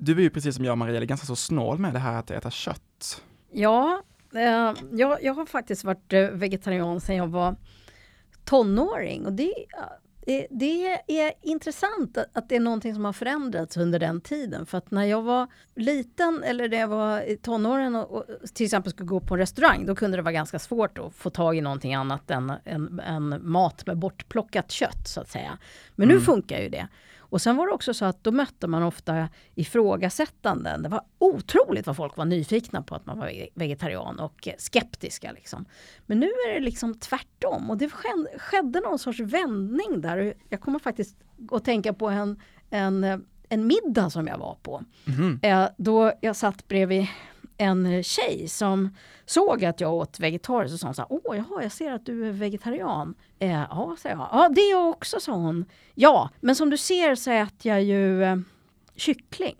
du är ju precis som jag Maria, ganska så snål med det här att äta kött. Ja, eh, jag, jag har faktiskt varit eh, vegetarian sedan jag var tonåring och det, eh, det är intressant att, att det är någonting som har förändrats under den tiden. För att när jag var liten eller när jag var i tonåren och, och till exempel skulle gå på en restaurang, då kunde det vara ganska svårt att få tag i någonting annat än, än, än mat med bortplockat kött så att säga. Men nu Mm. funkar ju det. Och sen var det också så att då mötte man ofta ifrågasättanden. Det var otroligt vad folk var nyfikna på att man var vege- vegetarian och skeptiska. Liksom. Men nu är det liksom tvärtom och det ske- skedde någon sorts vändning där. Jag kommer faktiskt att tänka på en, en, en middag som jag var på. Eh, då jag satt bredvid en tjej som såg att jag åt vegetariskt och sa hon så här, åh jaha, jag ser att du är vegetarian. Eh, ja, sa jag. Ja, det är jag också, sa hon. Ja, men som du ser så äter jag ju eh, kyckling.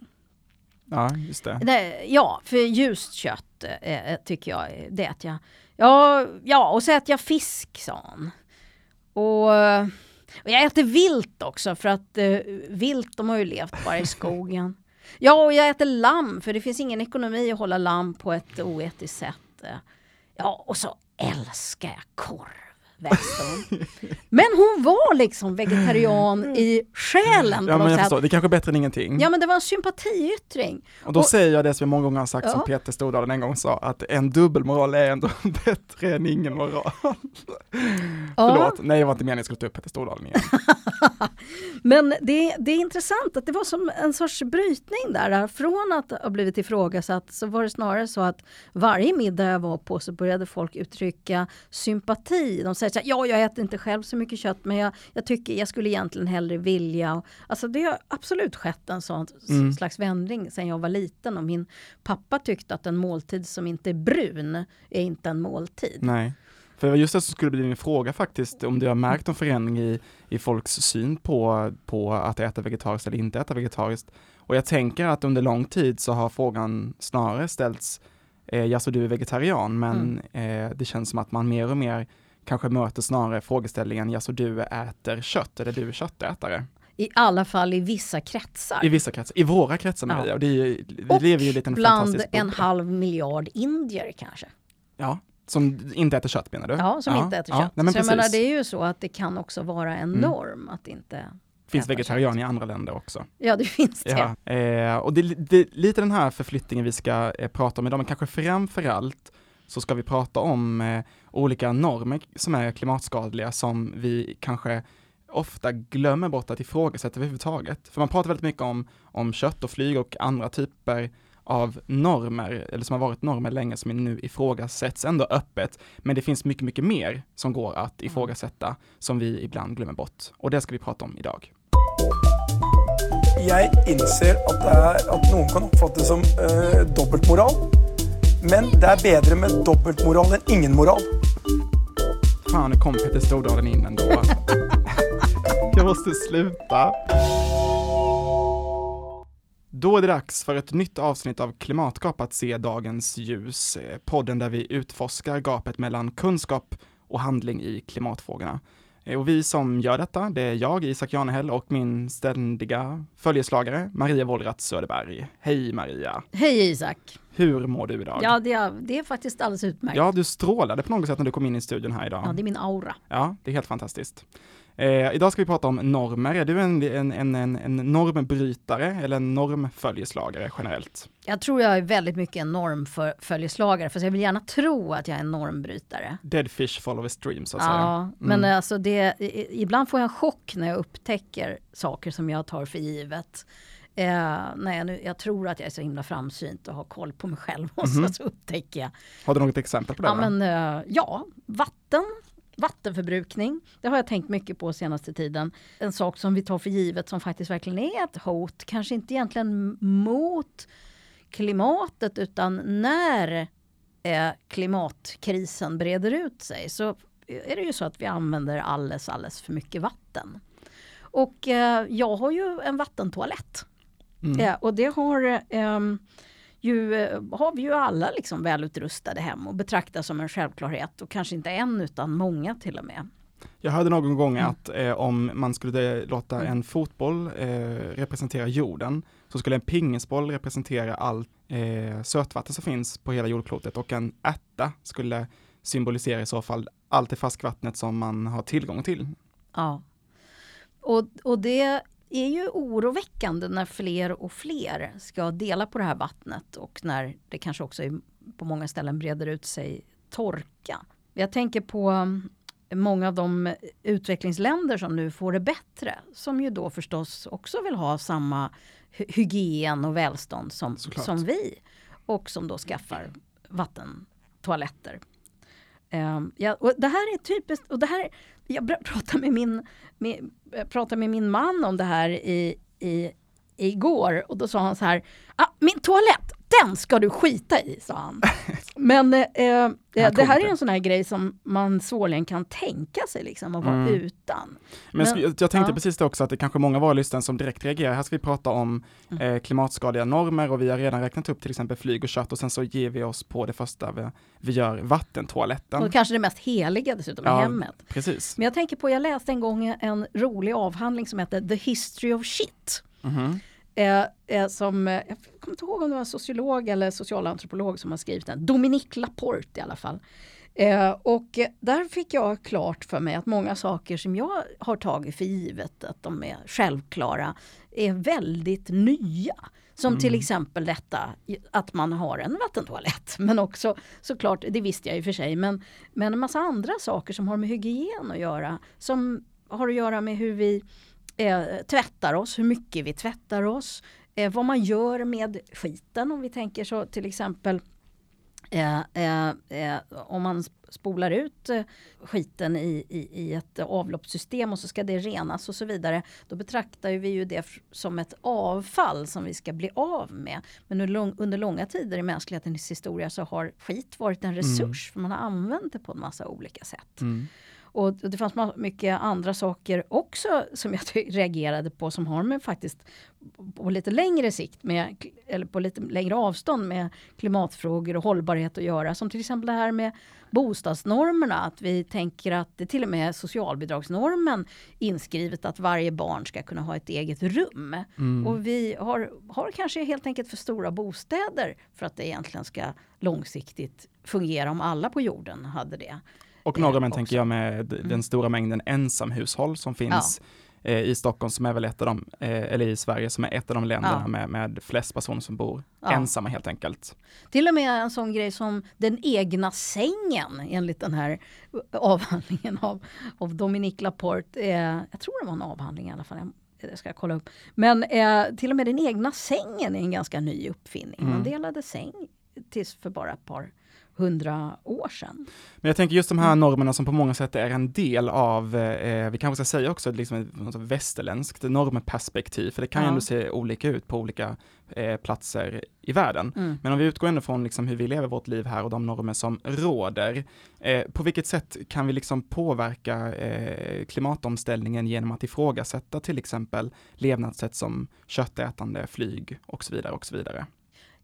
Ja, just det. Nej, ja, för ljust kött eh, tycker jag, eh, det äter jag. Ja, ja, och så äter jag fisk, sa hon. Och, eh, och jag äter vilt också, för att eh, vilt, de har ju levt bara i skogen. Ja, och jag äter lamm, för det finns ingen ekonomi att hålla lamm på ett oetiskt sätt. Ja, och så älskar jag korv, väste hon. Men hon var liksom vegetarian i själen på Ja, men jag förstår, det är kanske är bättre än ingenting. Ja, men det var en sympatiyttring. Och då och- säger jag det som jag många gånger har sagt som Ja. Peter Stordalen en gång sa, att en dubbelmoral är ändå bättre än ingen moral. Förlåt, nej det var inte meningen jag skulle ta upp Peter Stordalen igen. Men det, det är intressant att det var som en sorts brytning där. Från att ha blivit ifrågasatt så var det snarare så att varje middag jag var på så började folk uttrycka sympati. De säger så här, ja jag äter inte själv så mycket kött men jag, jag tycker jag skulle egentligen hellre vilja. Alltså det har absolut skett en sån Mm. slags vändning sedan jag var liten och min pappa tyckte att en måltid som inte är brun är inte en måltid. Nej. För det var just det som skulle bli min fråga faktiskt, om du har märkt en förändring i, i folks syn på, på att äta vegetariskt eller inte äta vegetariskt. Och jag tänker att under lång tid så har frågan snarare ställts, eh, ja så du är vegetarian, men eh, det känns som att man mer och mer kanske möter snarare frågeställningen, ja så du äter kött, eller du är köttätare. I alla fall i vissa kretsar. I vissa kretsar, i våra kretsar Ja. Maria, och det är, ju- vi Och lever ju en liten Bland en halv miljard indier kanske. Ja, som inte äter kött menar du? Ja, som inte äter ja, kött. Nej, men så jag menar, det är ju så att det kan också vara en Mm. norm att inte... finns äta vegetarian i andra länder också. Ja, det finns det. Ja, eh, och det, det är lite den här förflyttningen vi ska eh, prata om idag, men kanske framför allt så ska vi prata om eh, olika normer som är klimatskadliga som vi kanske ofta glömmer bort att ifrågasätta överhuvudtaget. För man pratar väldigt mycket om, om kött och flyg och andra typer av normer, eller som har varit normer länge, som nu ifrågasätts ändå öppet. Men det finns mycket, mycket mer som går att ifrågasätta, som vi ibland glömmer bort. Och det ska vi prata om idag. Jeg innser at, det er, at noen kan oppfatte det som eh, dobbeltmoral. Men det er bedre med dobbeltmoral enn ingen moral. Fan, nu kom Peter Stordalen in ändå. Jag måste sluta. Då är det dags för ett nytt avsnitt av Klimatgap att se dagens ljus. eh, Podden där vi utforskar gapet mellan kunskap och handling i klimatfrågorna. Eh, Och vi som gör detta, det är jag, Isak Janehäll och min ständiga följeslagare Maria Wollratz Söderberg. Hej Maria! Hej Isak! Hur mår du idag? Ja, det är, det är faktiskt alldeles utmärkt. Ja, du strålade på något sätt när du kom in i studion här idag. Ja, det är min aura. Ja, det är helt fantastiskt. Eh, idag ska vi prata om normer. Är du en, en, en, en, en normbrytare eller en normföljeslagare generellt? Jag tror jag är väldigt mycket en normföljeslagare, för jag vill gärna tro att jag är en normbrytare. Dead fish follow a stream så att Ja, men Mm. alltså det, ibland får jag en chock när jag upptäcker saker som jag tar för givet. Eh, när jag, nu, jag tror att jag är så himla framsynt och har koll på mig själv och Mhm. så, så upptäcker jag. Har du något exempel på det? Ja, men, eh, ja, vatten, vattenförbrukning. Det har jag tänkt mycket på senaste tiden. En sak som vi tar för givet som faktiskt verkligen är ett hot. Kanske inte egentligen mot klimatet utan när eh, klimatkrisen breder ut sig så är det ju så att vi använder alldeles, alldeles för mycket vatten. Och eh, jag har ju en vattentoalett. Mm. Eh, och det har, ehm, ju, eh, har vi ju alla liksom välutrustade hem och betraktar som en självklarhet. Och kanske inte en utan många till och med. Jag hörde någon gång Mm. att eh, om man skulle låta Mm. en fotboll eh, representera jorden så skulle en pingisboll representera allt eh, sötvatten som finns på hela jordklotet och en ärta skulle symbolisera i så fall allt det färskvattnet som man har tillgång till. Ja. Och, och det är ju oroväckande när fler och fler ska dela på det här vattnet och när det kanske också är, på många ställen breder ut sig torka. Jag tänker på mm, många av de utvecklingsländer som nu får det bättre, som ju då förstås också vill ha samma hygien och välstånd som, som vi och som då skaffar vattentoaletter. Um, ja, och det här är typiskt, och det här, jag pratade med min, med, eh, pratade med min man om det här i, i, igår. Och då sa han så här, ah, min toalett, den ska du skita i, sa han. Men eh, eh, det här är en sån här grej som man svårligen kan tänka sig liksom att vara mm. utan. Men, Men jag, tänkte ja. precis det också att det kanske är många av våra lyssnare som direkt reagerar. Här ska vi prata om mm. eh, klimatskadliga normer och vi har redan räknat upp till exempel flyg och kött och sen så ger vi oss på det första vi, vi gör, vattentoaletten. Och kanske det mest heliga dessutom ja, i hemmet. Precis. Men jag tänker på, jag läste en gång en rolig avhandling som heter The History of Shit. Mm Eh, eh, som, eh, jag kommer inte ihåg om det var en sociolog eller socialantropolog som har skrivit den. Dominique Laporte i alla fall. Eh, och där fick jag klart för mig att många saker som jag har tagit för givet att de är självklara är väldigt nya. Som mm. till exempel detta att man har en vattentoalett. Men också såklart, det visste jag i och för sig, men, men en massa andra saker som har med hygien att göra. Som har att göra med hur vi eh, tvättar oss, hur mycket vi tvättar oss, eh, vad man gör med skiten om vi tänker så till exempel eh, eh, eh om man spolar ut eh, skiten i, i, i, ett avloppssystem och så ska det renas och så vidare. Då betraktar vi ju det som ett avfall som vi ska bli av med. Men under, under långa tider i mänsklighetens historia så har skit varit en resurs mm. för man har använt det på en massa olika sätt. Mm. Och det fanns mycket andra saker också som jag reagerade på som har med faktiskt på lite längre sikt med, eller på lite längre avstånd med klimatfrågor och hållbarhet att göra. Som till exempel det här med bostadsnormerna. Att vi tänker att det till och med är socialbidragsnormen inskrivet att varje barn ska kunna ha ett eget rum. Mm. Och vi har, har kanske helt enkelt för stora bostäder för att det egentligen ska långsiktigt fungera om alla på jorden hade det. Och normen tänker jag med mm. den stora mängden ensamhushåll som finns ja. Eh, i Stockholm som är väl ett av de, eh, eller i Sverige som är ett av de länderna ja. med, med flest personer som bor ja. ensamma helt enkelt. Till och med en sån grej som den egna sängen enligt den här avhandlingen av, av Dominique Laporte. Eh, jag tror det var en avhandling i alla fall. Det ska jag kolla upp. Men eh, till och med den egna sängen är en ganska ny uppfinning. Man mm. delade säng tills för bara ett par hundra år sedan. Men jag tänker just de här normerna som på många sätt är en del av, eh, vi kanske ska säga också, liksom ett västerländskt normperspektiv, för det kan ja. ju ändå se olika ut på olika eh, platser i världen. Mm. Men om vi utgår ändå från liksom hur vi lever vårt liv här och de normer som råder, eh, på vilket sätt kan vi liksom påverka eh, klimatomställningen genom att ifrågasätta till exempel levnadssätt som köttätande, flyg och så vidare och så vidare?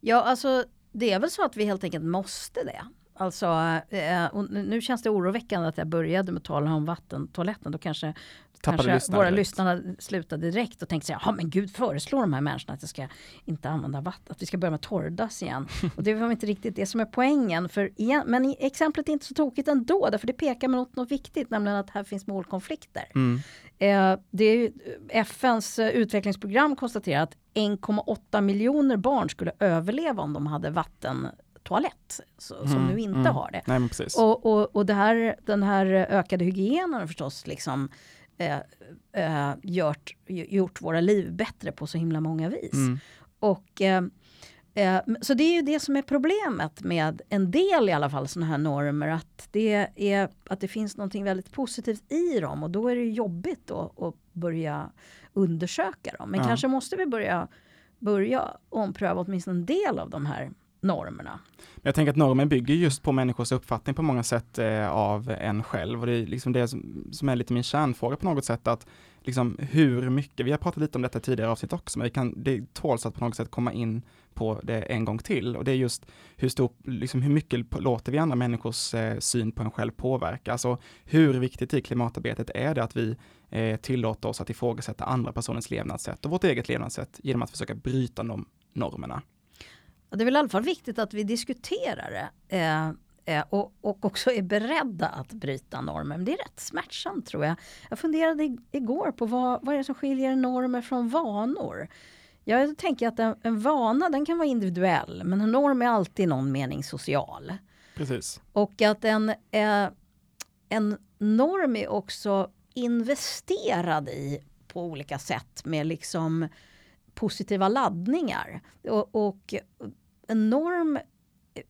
Ja, alltså det är väl så att vi helt enkelt måste det. Alltså, eh, nu känns det oroväckande att jag började med att tala om vattentoaletten. Då kanske, kanske lyssnare våra direkt. lyssnare slutade direkt och tänkte ja men gud föreslår de här människorna att jag ska inte använda vatten, att vi ska börja med torrdass igen. och det var inte riktigt det som är poängen. För igen, men exemplet är inte så tokigt ändå, därför det pekar något, något viktigt, nämligen att här finns målkonflikter. Mm. Eh, det är FNs eh, utvecklingsprogram konstaterar att 1,8 miljoner barn skulle överleva om de hade vattentoalett, så, mm, som nu inte mm. har det. Nej, och, och, och det här, den här ökade hygienen förstås liksom eh, eh, gjort, gjort våra liv bättre på så himla många vis. Mm. Och eh, så det är ju det som är problemet med en del i alla fall sådana här normer. Att det, är, att det finns någonting väldigt positivt i dem och då är det jobbigt då att börja undersöka dem. Men ja. kanske måste vi börja, börja ompröva åtminstone en del av de här normerna. Jag tänker att normen bygger just på människors uppfattning på många sätt eh, av en själv och det är liksom det som, som, är lite min kärnfråga på något sätt att liksom hur mycket, vi har pratat lite om detta tidigare avsnitt också, men vi kan, det tåls att på något sätt komma in på det en gång till och det är just hur stor, liksom hur mycket låter vi andra människors eh, syn på en själv påverka? Alltså hur viktigt i klimatarbetet är det att vi eh, tillåter oss att ifrågasätta andra personers levnadssätt och vårt eget levnadssätt genom att försöka bryta de normerna? Det är väl i alla fall viktigt att vi diskuterar det. Eh, eh, och, och också är beredda att bryta normer. Men det är rätt smärtsamt tror jag. Jag funderade igår på vad, vad är det som skiljer normer från vanor? Jag tänker att en, en vana den kan vara individuell men en norm är alltid i någon mening social. Precis. Och att en, eh, en norm är också investerad i på olika sätt med liksom positiva laddningar. Och, och en norm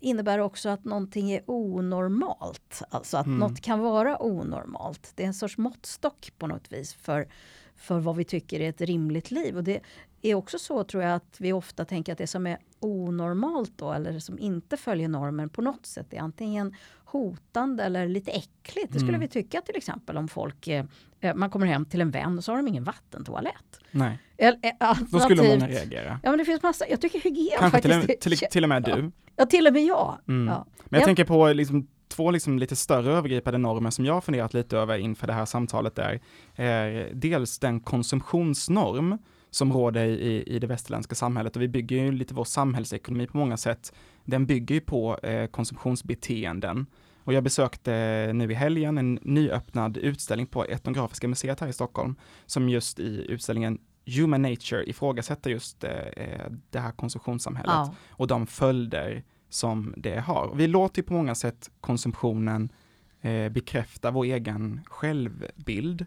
innebär också att någonting är onormalt. Alltså att mm. något kan vara onormalt. Det är en sorts måttstock på något vis för, för vad vi tycker är ett rimligt liv. Och det är också så tror jag att vi ofta tänker att det som är onormalt då eller som inte följer normen på något sätt är antingen hotande eller lite äckligt. Det skulle mm. vi tycka till exempel om folk, eh, eh, man kommer hem till en vän och så har de ingen vattentoalett. Nej. Eller, eh, Då skulle många reagera. Ja men det finns massa, jag tycker hygien Kanske faktiskt. Till, till, till och med du. Ja, till och med jag. Mm. Ja. Men jag ja. tänker på liksom två liksom lite större övergripande normer som jag har funderat lite över inför det här samtalet där. är dels den konsumtionsnorm som råder i, i det västerländska samhället och vi bygger ju lite vår samhällsekonomi på många sätt. Den bygger ju på eh, konsumtionsbeteenden. Och jag besökte nu i helgen en nyöppnad utställning på Etnografiska museet här i Stockholm, som just i utställningen Human Nature ifrågasätter just eh, eh det här konsumtionssamhället ja. och de följder som det har. Vi låter ju på många sätt konsumtionen eh, bekräfta vår egen självbild.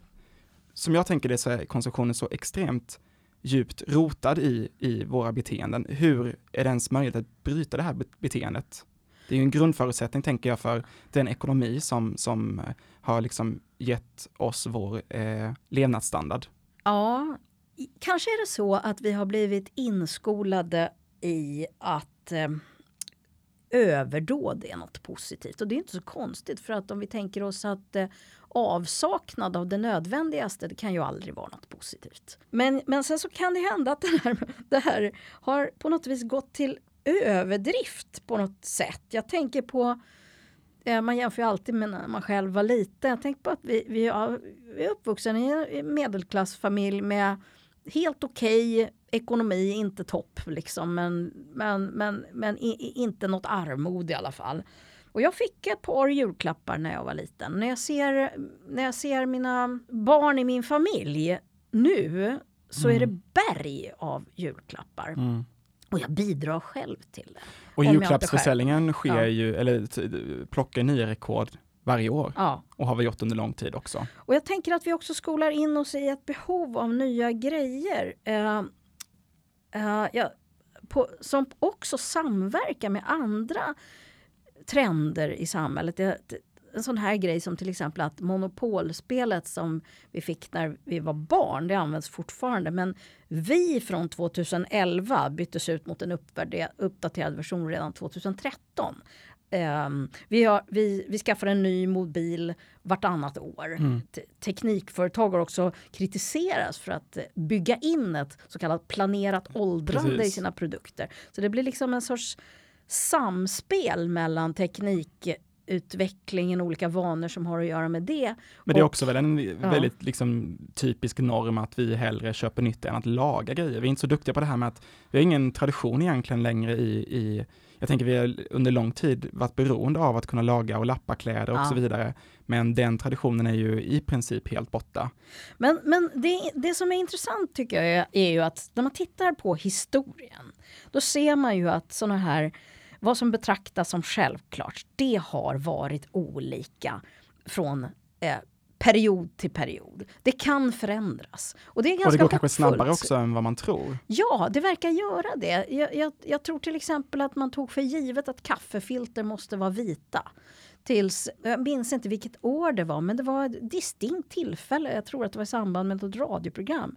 Som jag tänker det så är konsumtionen så extremt djupt rotad i, i våra beteenden. Hur är det ens möjligt att bryta det här beteendet? Det är ju en grundförutsättning, tänker jag, för den ekonomi som, som eh, har liksom gett oss vår eh, levnadsstandard. Ja, kanske är det så att vi har blivit inskolade i att eh, överdåd är något positivt. Och det är inte så konstigt för att om vi tänker oss att eh, avsaknad av det nödvändigaste det kan ju aldrig vara något positivt. Men, men sen så kan det hända att det här, det här har på något vis gått till överdrift på något sätt. Jag tänker på eh, man jämför ju alltid med när man själv var liten. Jag tänker på att vi, vi, är, vi är uppvuxen i en medelklassfamilj med helt okej okay, ekonomi, inte topp liksom, men, men, men, men i, inte något armod i alla fall. Och jag fick ett par julklappar när jag var liten. När jag ser, när jag ser mina barn i min familj nu så mm. är det mm. berg av julklappar. Mm. Och jag bidrar själv till det. Och julklappsförsäljningen sker ja. ju, eller plockar nya rekord varje år. Ja. Och har vi gjort under lång tid också. Och jag tänker att vi också skolar in oss i ett behov av nya grejer. Uh, uh, ja, på, som också samverkar med andra trender i samhället. Det, en sån här grej som till exempel att monopolspelet som vi fick när vi var barn, det används fortfarande. Men vi från 2011 byttes ut mot en uppdaterad version redan 2013. Um, vi, har, vi, vi skaffar en ny mobil vartannat år. Mm. Teknikföretag har också kritiserats för att bygga in ett så kallat planerat åldrande Precis. i sina produkter. Så det blir liksom en sorts samspel mellan teknikutvecklingen, olika vanor som har att göra med det. Men det är också väl en ja. väldigt liksom, typisk norm att vi hellre köper nytt än att laga grejer. Vi är inte så duktiga på det här med att vi har ingen tradition egentligen längre i, i jag tänker vi har under lång tid varit beroende av att kunna laga och lappa kläder och ja. så vidare. Men den traditionen är ju i princip helt borta. Men, men det, det som är intressant tycker jag är, är ju att när man tittar på historien, då ser man ju att sådana här vad som betraktas som självklart, det har varit olika från eh, period till period. Det kan förändras. Och det, är ganska och det går kanske snabbare också än vad man tror. Ja, det verkar göra det. Jag, jag, jag, tror till exempel att man tog för givet att kaffefilter måste vara vita. Tills, jag minns inte vilket år det var, men det var ett distinkt tillfälle, jag tror att det var i samband med ett radioprogram,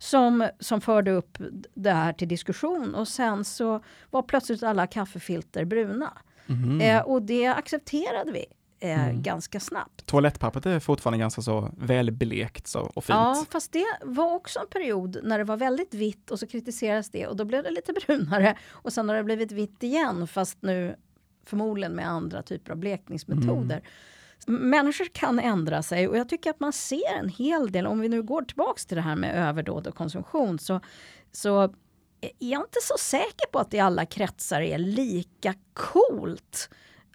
som, som förde upp det här till diskussion och sen så var plötsligt alla kaffefilter bruna. Mm. Eh, och det accepterade vi eh, Mm. ganska snabbt. Toalettpappret är fortfarande ganska så välblekt så, och fint. Ja, fast det var också en period när det var väldigt vitt och så kritiseras det och då blev det lite brunare och sen har det blivit vitt igen fast nu förmodligen med andra typer av blekningsmetoder. Människor kan ändra sig och jag tycker att man ser en hel del, om vi nu går tillbaks till det här med överdåd och konsumtion så, så är jag inte så säker på att det i alla kretsar är lika coolt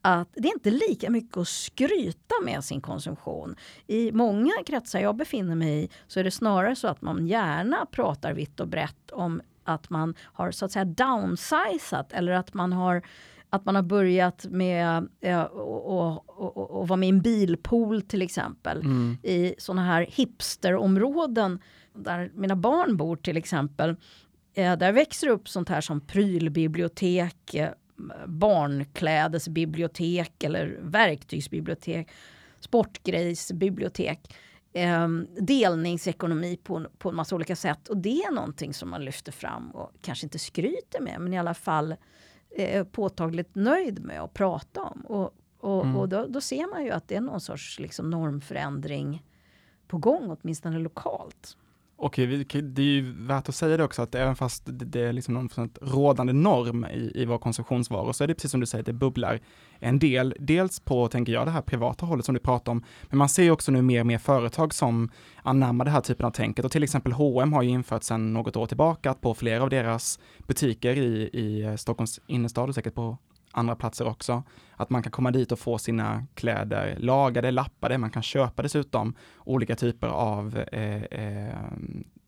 att det är inte lika mycket att skryta med sin konsumtion. I många kretsar jag befinner mig i så är det snarare så att man gärna pratar vitt och brett om att man har så att säga downsizat eller att man har att man har börjat med eh, och, och vara med i en bilpool till exempel. Mm. I sådana här hipsterområden där mina barn bor till exempel. Eh, där växer upp sånt här som prylbibliotek, eh, barnklädesbibliotek eller verktygsbibliotek, sportgrejsbibliotek. Eh, delningsekonomi på, på en massa olika sätt och det är någonting som man lyfter fram och kanske inte skryter med men i alla fall är påtagligt nöjd med att prata om. Och, och, Mm. och då, då ser man ju att det är någon sorts liksom, normförändring på gång, åtminstone lokalt. Och det är ju värt att säga det också att även fast det är liksom någon rådande norm i, i våra konsumtionsvaror så är det precis som du säger, det bubblar en del. Dels på, tänker jag, det här privata hållet som du pratar om, men man ser ju också nu mer och mer företag som anammar det här typen av tänket och till exempel H&M har ju infört sedan något år tillbaka att på flera av deras butiker i, i Stockholms innerstad och säkert på andra platser också, att man kan komma dit och få sina kläder lagade, lappade, man kan köpa dessutom olika typer av eh, eh,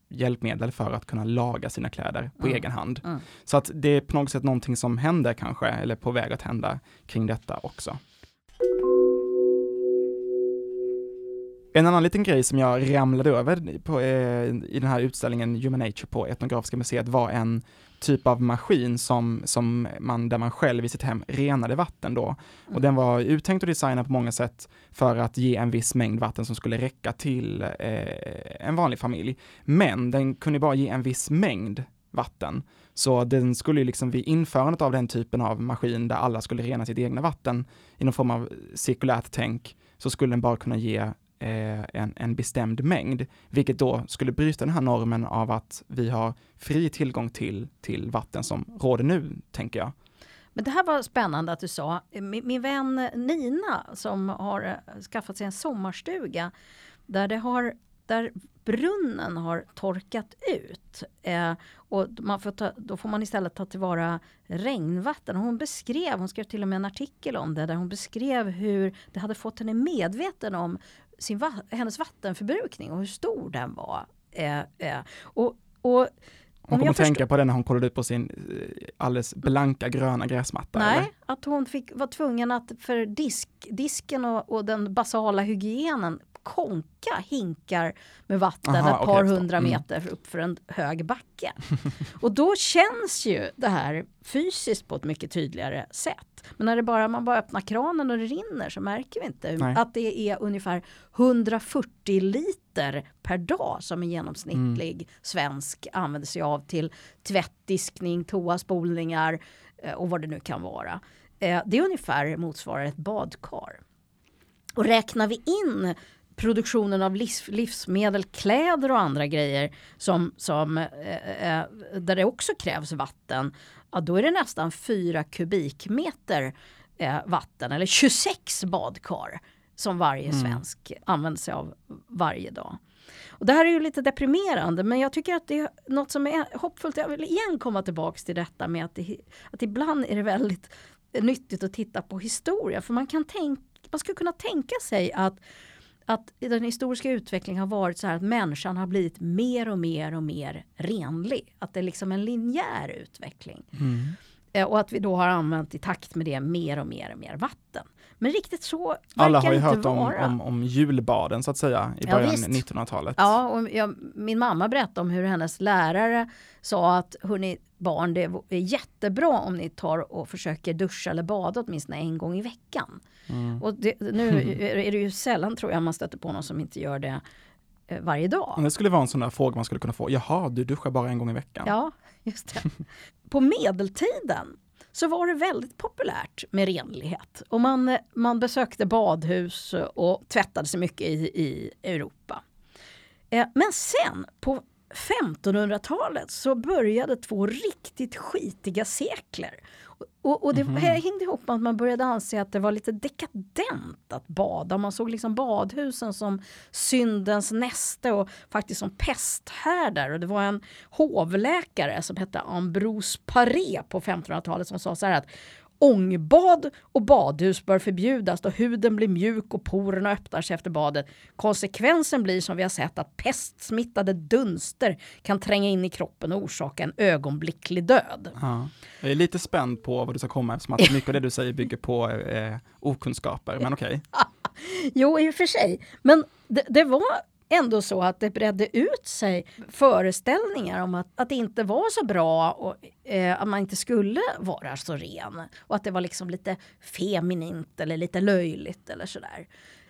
hjälpmedel för att kunna laga sina kläder på Mm. egen hand. Mm. Så att det är på något sätt någonting som händer kanske, eller på väg att hända kring detta också. En annan liten grej som jag ramlade över på, eh, i den här utställningen Human Nature på Etnografiska museet var en typ av maskin som, som man, där man själv i sitt hem renade vatten då. Och den var uttänkt och designad på många sätt för att ge en viss mängd vatten som skulle räcka till eh, en vanlig familj. Men den kunde bara ge en viss mängd vatten. Så den skulle ju liksom vid införandet av den typen av maskin där alla skulle rena sitt egna vatten i någon form av cirkulärt tänk så skulle den bara kunna ge Eh, en, en bestämd mängd, vilket då skulle bryta den här normen av att vi har fri tillgång till, till vatten som råder nu, tänker jag. Men det här var spännande att du sa. Min, min vän Nina som har eh, skaffat sig en sommarstuga där, det har, där brunnen har torkat ut. Eh, och man får ta, då får man istället ta tillvara regnvatten. Hon beskrev, hon skrev till och med en artikel om det, där hon beskrev hur det hade fått henne medveten om sin, hennes vattenförbrukning och hur stor den var. Eh, eh, och, och Hon kommer jag att tänka på det när hon kollade ut på sin eh, alldeles blanka gröna gräsmatta. Nej, eller? att hon fick, var tvungen att för disk, disken och, och den basala hygienen konka hinkar med vatten Aha, ett par förstår. hundra Mm. meter upp för en hög backe. och då känns ju det här fysiskt på ett mycket tydligare sätt. Men när det bara, man bara öppnar kranen och det rinner så märker vi inte Nej. att det är ungefär 140 liter per dag som en genomsnittlig Mm. svensk använder sig av till tvättdiskning, toaspolningar eh, och vad det nu kan vara. Eh, Det ungefär motsvarar ett badkar. Och räknar vi in produktionen av livs, livsmedel, kläder och andra grejer som, som, eh, eh, där det också krävs vatten, ja, då är det nästan 4 kubikmeter eh, vatten eller 26 badkar som varje svensk använder sig av varje dag. Och det här är ju lite deprimerande men jag tycker att det är något som är hoppfullt. Jag vill igen komma tillbaks till detta med att, det, att ibland är det väldigt nyttigt att titta på historia för man kan tänka, man skulle kunna tänka sig att att den historiska utvecklingen har varit så här att människan har blivit mer och mer och mer renlig. Att det är liksom en linjär utveckling. Mm. Eh, Och att vi då har använt i takt med det mer och mer och mer vatten. Men riktigt så verkar Alla har ju inte hört om, om, om, julbaden så att säga i Ja, början visst. 1900-talet. Ja, och jag, min mamma berättade om hur hennes lärare sa att hörni barn, det är jättebra om ni tar och försöker duscha eller bada åtminstone en gång i veckan. Mm. Och det, nu är det ju sällan tror jag man stöter på någon som inte gör det eh, varje dag. Det skulle vara en sån där fråga man skulle kunna få. Jaha, du duschar bara en gång i veckan? Ja, just det. På medeltiden så var det väldigt populärt med renlighet. Och man, man besökte badhus och tvättade sig mycket i, i Europa. Eh, men sen på 1500-talet så började två riktigt skitiga sekler. Och, och det mm -hmm. hängde ihop med att man började anse att det var lite dekadent att bada. Man såg liksom badhusen som syndens näste och faktiskt som pesthärdar. Och det var en hovläkare som hette Ambrose Paré på 1500-talet som sa så här att Ångbad och badhus bör förbjudas då huden blir mjuk och porerna öppnar sig efter badet. Konsekvensen blir som vi har sett att pestsmittade dunster kan tränga in i kroppen och orsaka en ögonblicklig död. Ja. Jag är lite spänd på vad du ska komma eftersom att mycket av det du säger bygger på eh, okunskaper, men okej. Okay. jo, i och för sig. Men det, det var ändå så att det bredde ut sig föreställningar om att, att det inte var så bra och eh, att man inte skulle vara så ren. Och att det var liksom lite feminint eller lite löjligt eller sådär.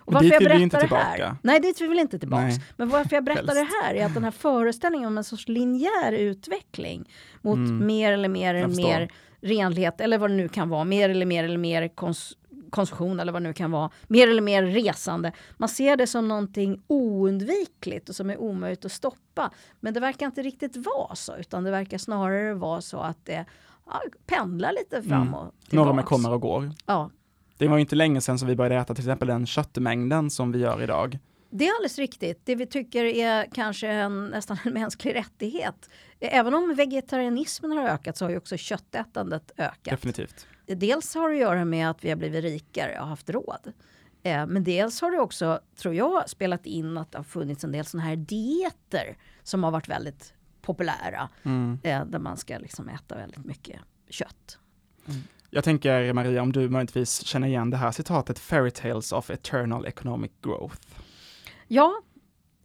Och varför jag berättar inte tillbaka. Här, nej, dit vill vi inte tillbaka. Nej. Men varför jag berättar det här är att den här föreställningen om en sorts linjär utveckling mot mm. mer eller mer, mer renlighet eller vad det nu kan vara, mer eller mer eller mer kons konsumtion eller vad det nu kan vara, mer eller mer resande. Man ser det som någonting oundvikligt och som är omöjligt att stoppa. Men det verkar inte riktigt vara så, utan det verkar snarare vara så att det ja, pendlar lite fram mm. och mm. tillbaks. Normer kommer och går. Ja. Det var ju inte länge sedan som vi började äta till exempel den köttmängden som vi gör idag. Det är alldeles riktigt. Det vi tycker är kanske en, nästan en mänsklig rättighet. Även om vegetarianismen har ökat så har ju också köttätandet ökat. Definitivt dels har det att göra med att vi har blivit rikare och haft råd. Eh, men dels har det också, tror jag, spelat in att det har funnits en del sådana här dieter som har varit väldigt populära. Mm. Eh, där man ska liksom äta väldigt mycket kött. Mm. Jag tänker Maria, om du möjligtvis känner igen det här citatet Fairy Tales of Eternal Economic Growth. Ja,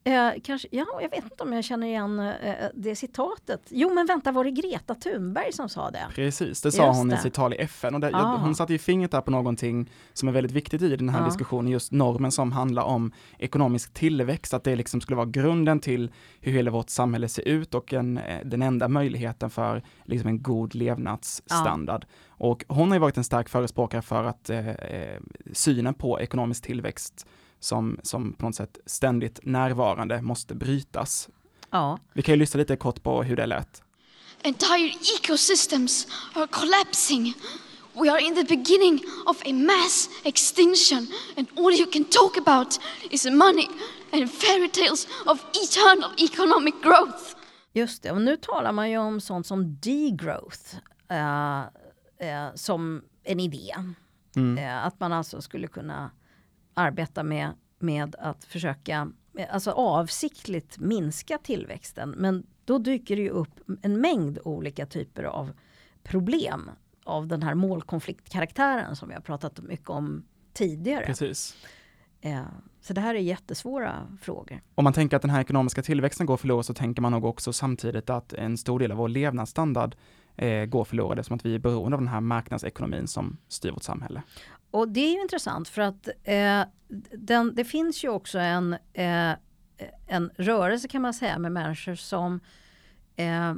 Eh, kanske, ja, jag vet inte om jag känner igen eh, det citatet. Jo, men vänta, var det Greta Thunberg som sa det? Precis, det sa just hon det. i sitt tal i FN. Och det, ah. hon satte ju fingret där på någonting som är väldigt viktigt i den här ah. diskussionen, just normen som handlar om ekonomisk tillväxt, att det liksom skulle vara grunden till hur hela vårt samhälle ser ut och en, eh, den enda möjligheten för liksom en god levnadsstandard. Ah. Och hon har ju varit en stark förespråkare för att eh, eh synen på ekonomisk tillväxt som, som på något sätt ständigt närvarande måste brytas. Ja. Vi kan ju lyssna lite kort på hur det lät. Entire ecosystems are collapsing. We are in the beginning of a mass extinction and all you can talk about is money and fairy tales of eternal economic growth. Just det, och nu talar man ju om sånt som degrowth uh, uh, som en idé. Mm. Uh, att man alltså skulle kunna arbeta med, med att försöka alltså avsiktligt minska tillväxten. Men då dyker det ju upp en mängd olika typer av problem av den här målkonfliktkaraktären som vi har pratat mycket om tidigare. Precis. Eh, så det här är jättesvåra frågor. Om man tänker att den här ekonomiska tillväxten går förlorad så tänker man nog också samtidigt att en stor del av vår levnadsstandard eh, går förlorad eftersom att vi är beroende av den här marknadsekonomin som styr vårt samhälle. Och det är ju intressant för att eh, den, det finns ju också en, eh, en rörelse kan man säga med människor som eh,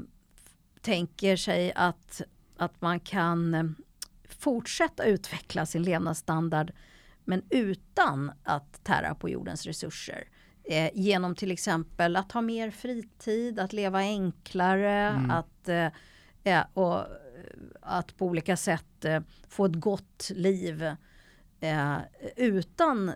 tänker sig att, att man kan eh, fortsätta utveckla sin levnadsstandard men utan att tära på jordens resurser. Eh, genom till exempel att ha mer fritid, att leva enklare, mm. att, eh, och att på olika sätt eh, få ett gott liv eh, utan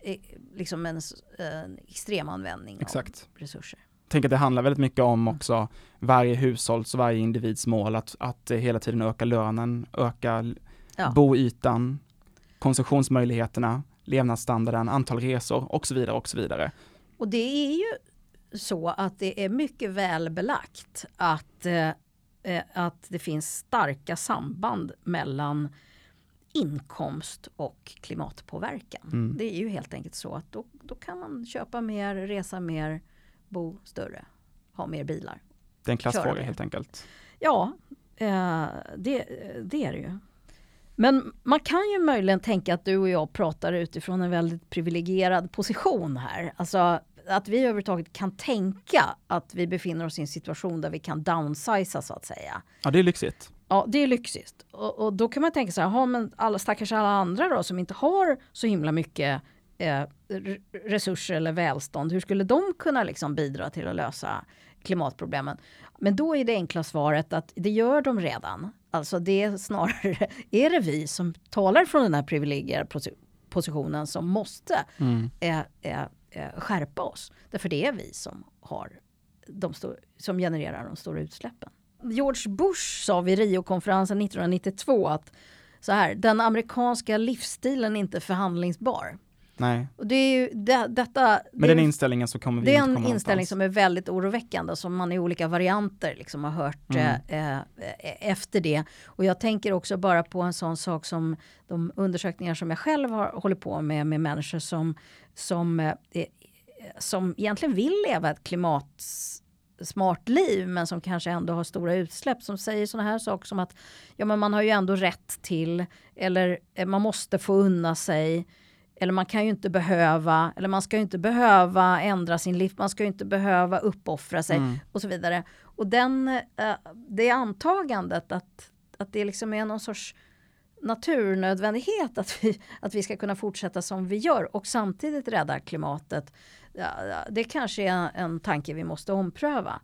eh, liksom en, en extrem användning Exakt. av resurser. Tänk att det handlar väldigt mycket om också varje hushålls och varje individs mål att, att hela tiden öka lönen, öka ja. boytan, konsumtionsmöjligheterna, levnadsstandarden, antal resor och så vidare och så vidare. Och det är ju så att det är mycket väl belagt att eh, eh, att det finns starka samband mellan inkomst och klimatpåverkan. Mm. Det är ju helt enkelt så att då, då kan man köpa mer, resa mer, bo större, ha mer bilar. Det är en klassfråga helt enkelt. Ja, eh, det, det är det ju. Men man kan ju möjligen tänka att du och jag pratar utifrån en väldigt privilegierad position här. Alltså att vi överhuvudtaget kan tänka att vi befinner oss i en situation där vi kan downsiza så att säga. Ja, det är lyxigt. Ja, det är lyxigt. Och, och, då kan man tänka så här, ha, men alla stackars alla andra då som inte har så himla mycket eh, resurser eller välstånd, hur skulle de kunna liksom bidra till att lösa klimatproblemen? Men då är det enkla svaret att det gör de redan. Alltså det är snarare, är det vi som talar från den här privilegierade positionen som måste mm. eh, eh, eh, skärpa oss. Därför det är vi som har de som genererar de stora utsläppen. George Bush sa vid Rio-konferensen 1992 att så här, den amerikanska livsstilen är inte förhandlingsbar. Nej. Och det är ju, det, detta, Med den inställningen så kommer vi Det är en inställning som är väldigt oroväckande som man i olika varianter liksom har hört mm. eh, eh, efter det. Och jag tänker också bara på en sån sak som de undersökningar som jag själv har hållit på med med människor som, som, eh, som egentligen vill leva ett klimatsmart liv men som kanske ändå har stora utsläpp som säger sådana här saker som att ja men man har ju ändå rätt till eller eh, man måste få unna sig eller man kan ju inte behöva, eller man ska ju inte behöva ändra sin liv, man ska ju inte behöva uppoffra sig mm. och så vidare. Och den, uh, det antagandet att, att det liksom är någon sorts naturnödvändighet att vi, att vi ska kunna fortsätta som vi gör och samtidigt rädda klimatet. Det kanske är en tanke vi måste ompröva.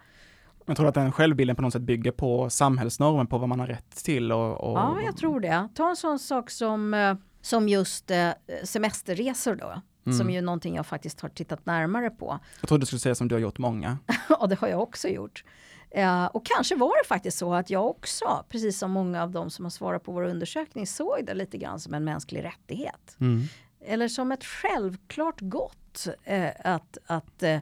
Jag tror att den självbilden på något sätt bygger på samhällsnormen på vad man har rätt till. Och, och... Ja, jag tror det. Ta en sån sak som uh, som just eh, semesterresor då. Mm. Som ju är någonting jag faktiskt har tittat närmare på. Jag trodde du skulle säga som du har gjort många. ja, det har jag också gjort. Eh, och kanske var det faktiskt så att jag också, precis som många av dem som har svarat på vår undersökning, såg det lite grann som en mänsklig rättighet. Mm. Eller som ett självklart gott eh, att, att, eh,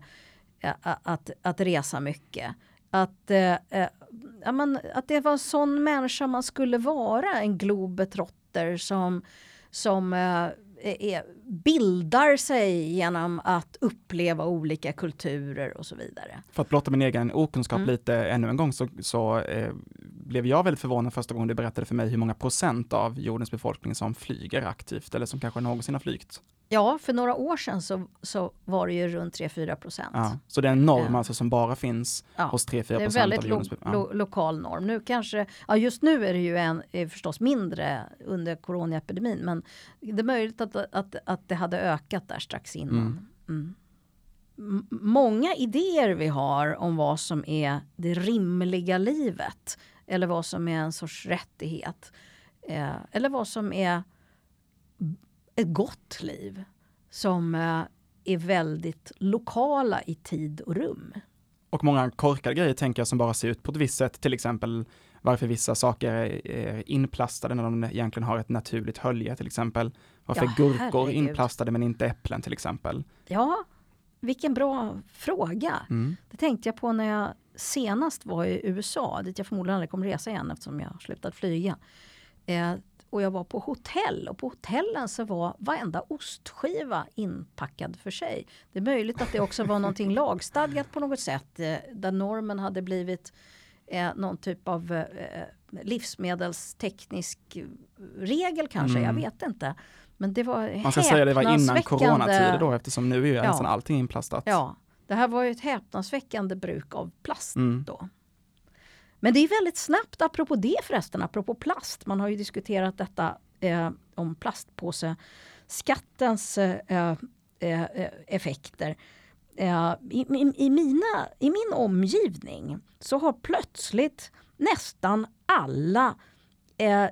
att, att resa mycket. Att, eh, eh, ja, man, att det var en sån människa man skulle vara, en globetrotter som som eh, är, bildar sig genom att uppleva olika kulturer och så vidare. För att blotta min egen okunskap mm. lite ännu en gång så, så eh, blev jag väldigt förvånad första gången du berättade för mig hur många procent av jordens befolkning som flyger aktivt eller som kanske någonsin har flygt. Ja, för några år sedan så, så var det ju runt 3-4 procent. Ja, så det är en norm ja. alltså som bara finns ja, hos 3-4 procent av jordens befolkning? Det är en väldigt lo, lo, lokal norm. Nu kanske, ja just nu är det ju en, är förstås mindre under coronaepidemin men det är möjligt att, att, att det hade ökat där strax innan. Mm. Mm. Många idéer vi har om vad som är det rimliga livet eller vad som är en sorts rättighet eh, eller vad som är ett gott liv som eh, är väldigt lokala i tid och rum. Och många korkade grejer tänker jag som bara ser ut på ett visst sätt, till exempel varför vissa saker är inplastade när de egentligen har ett naturligt hölje till exempel. Varför ja, gurkor är inplastade men inte äpplen till exempel. Ja, vilken bra fråga. Mm. Det tänkte jag på när jag senast var i USA, dit jag förmodligen aldrig kommer resa igen eftersom jag har slutat flyga. Eh, och jag var på hotell och på hotellen så var varenda ostskiva inpackad för sig. Det är möjligt att det också var någonting lagstadgat på något sätt eh, där normen hade blivit eh, någon typ av eh, livsmedelsteknisk regel kanske, mm. jag vet inte. Men det var Man ska säga det var innan coronatider då eftersom nu är ju ja. nästan allting inplastat. Ja, det här var ju ett häpnadsväckande bruk av plast mm. då. Men det är väldigt snabbt, apropå det förresten, apropå plast. Man har ju diskuterat detta eh, om plastpåseskattens eh, eh, effekter. Eh, I, i, i, mina, I min omgivning så har plötsligt nästan alla eh,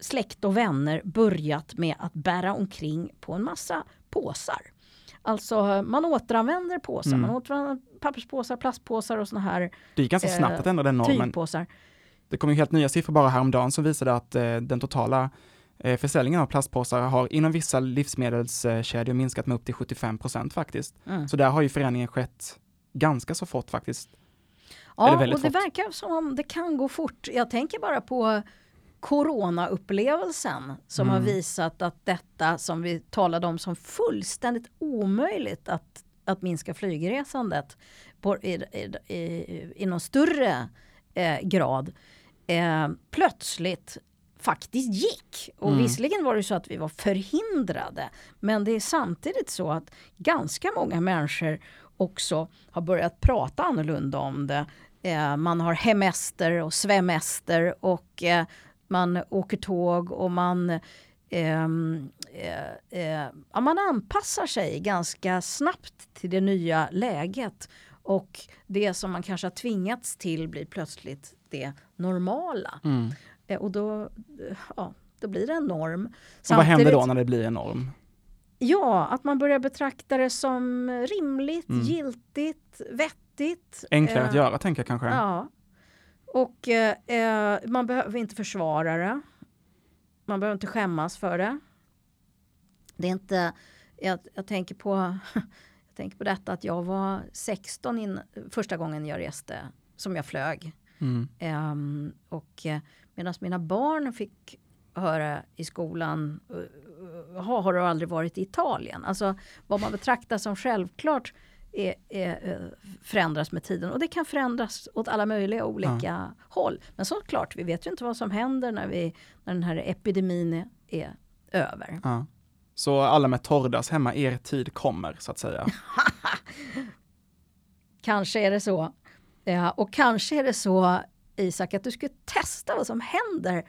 släkt och vänner börjat med att bära omkring på en massa påsar. Alltså man återanvänder påsar, mm. man återanvänder papperspåsar, plastpåsar och såna här Det gick ganska eh, snabbt att ändra den normen. Tygpåsar. Det kom ju helt nya siffror bara häromdagen som visade att eh, den totala eh, försäljningen av plastpåsar har inom vissa livsmedelskedjor minskat med upp till 75 procent faktiskt. Mm. Så där har ju förändringen skett ganska så fort faktiskt. Ja, och det fort. verkar som om det kan gå fort. Jag tänker bara på coronaupplevelsen som mm. har visat att detta som vi talade om som fullständigt omöjligt att, att minska flygresandet på, i, i, i, i någon större eh, grad eh, plötsligt faktiskt gick. Och mm. visserligen var det så att vi var förhindrade men det är samtidigt så att ganska många människor också har börjat prata annorlunda om det eh, man har hemester och svemester och eh, man åker tåg och man ehm, eh, eh, ja, man anpassar sig ganska snabbt till det nya läget och det som man kanske har tvingats till blir plötsligt det normala. Mm. Eh, och då, eh, ja, då blir det en norm. Och vad händer då Samtidigt- när det blir en norm? Ja, att man börjar betrakta det som rimligt, Mm. giltigt, vettigt. Enklare att Eh, göra tänker jag kanske. Ja. Och eh, eh, man behöver inte försvara det. Man behöver inte skämmas för det. Det är inte, jag, jag tänker på jag tänker på detta att jag var 16 in, första gången jag reste som jag flög. Mm. Ehm, och eh, medan mina barn fick höra i skolan, uh, har, har du aldrig varit i Italien? Alltså vad man betraktar som självklart är, är, eh, förändras med tiden och det kan förändras åt alla möjliga olika håll. Men såklart, vi vet ju inte vad som händer när, vi, när den här epidemin är, är över. Ja. Så alla med torrdass hemma, er tid kommer så att säga. Kanske är det så. Ja, och kanske är det så, Isak, att du skulle testa vad som händer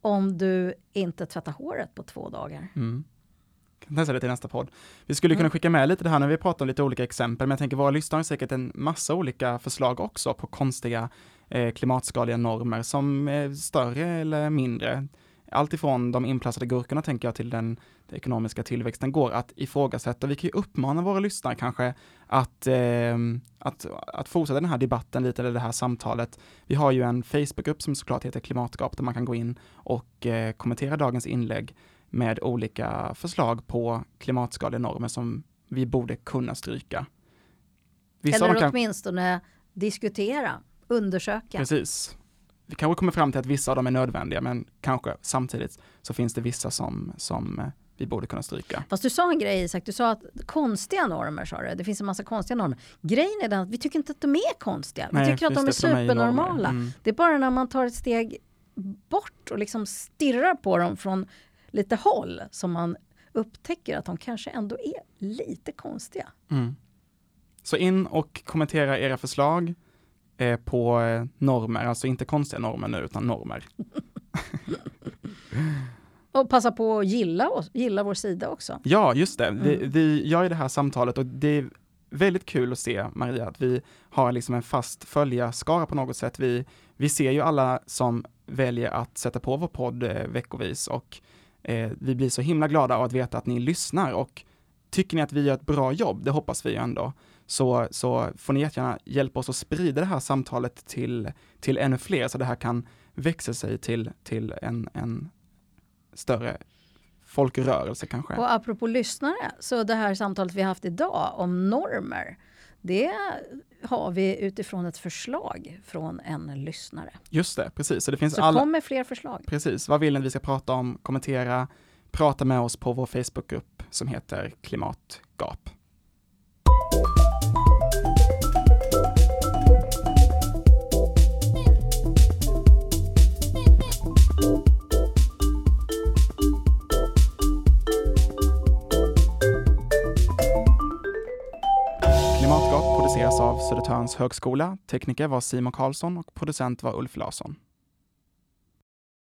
om du inte tvättar håret på två dagar. Mm. Kan testa det till nästa podd. Vi skulle Mm. kunna skicka med lite det här när vi pratar om lite olika exempel, men jag tänker våra lyssnare har säkert en massa olika förslag också på konstiga eh, klimatskadliga normer som är större eller mindre. Allt ifrån de inplastade gurkorna tänker jag till den, den ekonomiska tillväxten går att ifrågasätta. Vi kan ju uppmana våra lyssnare kanske att, eh, att, att fortsätta den här debatten lite, eller det här samtalet. Vi har ju en Facebookgrupp som såklart heter Klimatgap där man kan gå in och eh, kommentera dagens inlägg med olika förslag på klimatskadliga normer som vi borde kunna stryka. Vissa Eller kan, åtminstone diskutera, undersöka. precis. Vi kanske kommer fram till att vissa av dem är nödvändiga, men kanske samtidigt så finns det vissa som, som eh, vi borde kunna stryka. Fast du sa en grej Isak, du sa att konstiga normer sa du. Det finns en massa konstiga normer. Grejen är den att vi tycker inte att de är konstiga. Vi Nej, tycker att de är för de är supernormala. Mm. Det är bara när man tar ett steg bort och liksom stirrar på dem från lite håll som man upptäcker att de kanske ändå är lite konstiga. Mm. Så in och kommentera era förslag eh, på eh, normer, alltså inte konstiga normer nu, utan normer. Och passa på att gilla, oss, gilla vår sida också. Ja, just det. Vi, Mm. vi gör ju det här samtalet och det är väldigt kul att se, Maria, att vi har liksom en fast följarskara på något sätt. Vi, vi ser ju alla som väljer att sätta på vår podd eh, veckovis och eh, vi blir så himla glada av att veta att ni lyssnar och tycker ni att vi gör ett bra jobb, det hoppas vi ju ändå, så, så får ni jättegärna hjälpa oss att sprida det här samtalet till, till ännu fler så det här kan växa sig till, till en, en större folkrörelse kanske. Och apropå lyssnare, så det här samtalet vi har haft idag om normer, det har vi utifrån ett förslag från en lyssnare. Just det, precis. Så det finns Så alla, kom med fler förslag. precis. Vad vill ni vi ska prata om? Kommentera, prata med oss på vår Facebookgrupp som heter Klimatgap. Av Södertörns högskola. Tekniker var Simon Karlsson och producent var Ulf Larsson.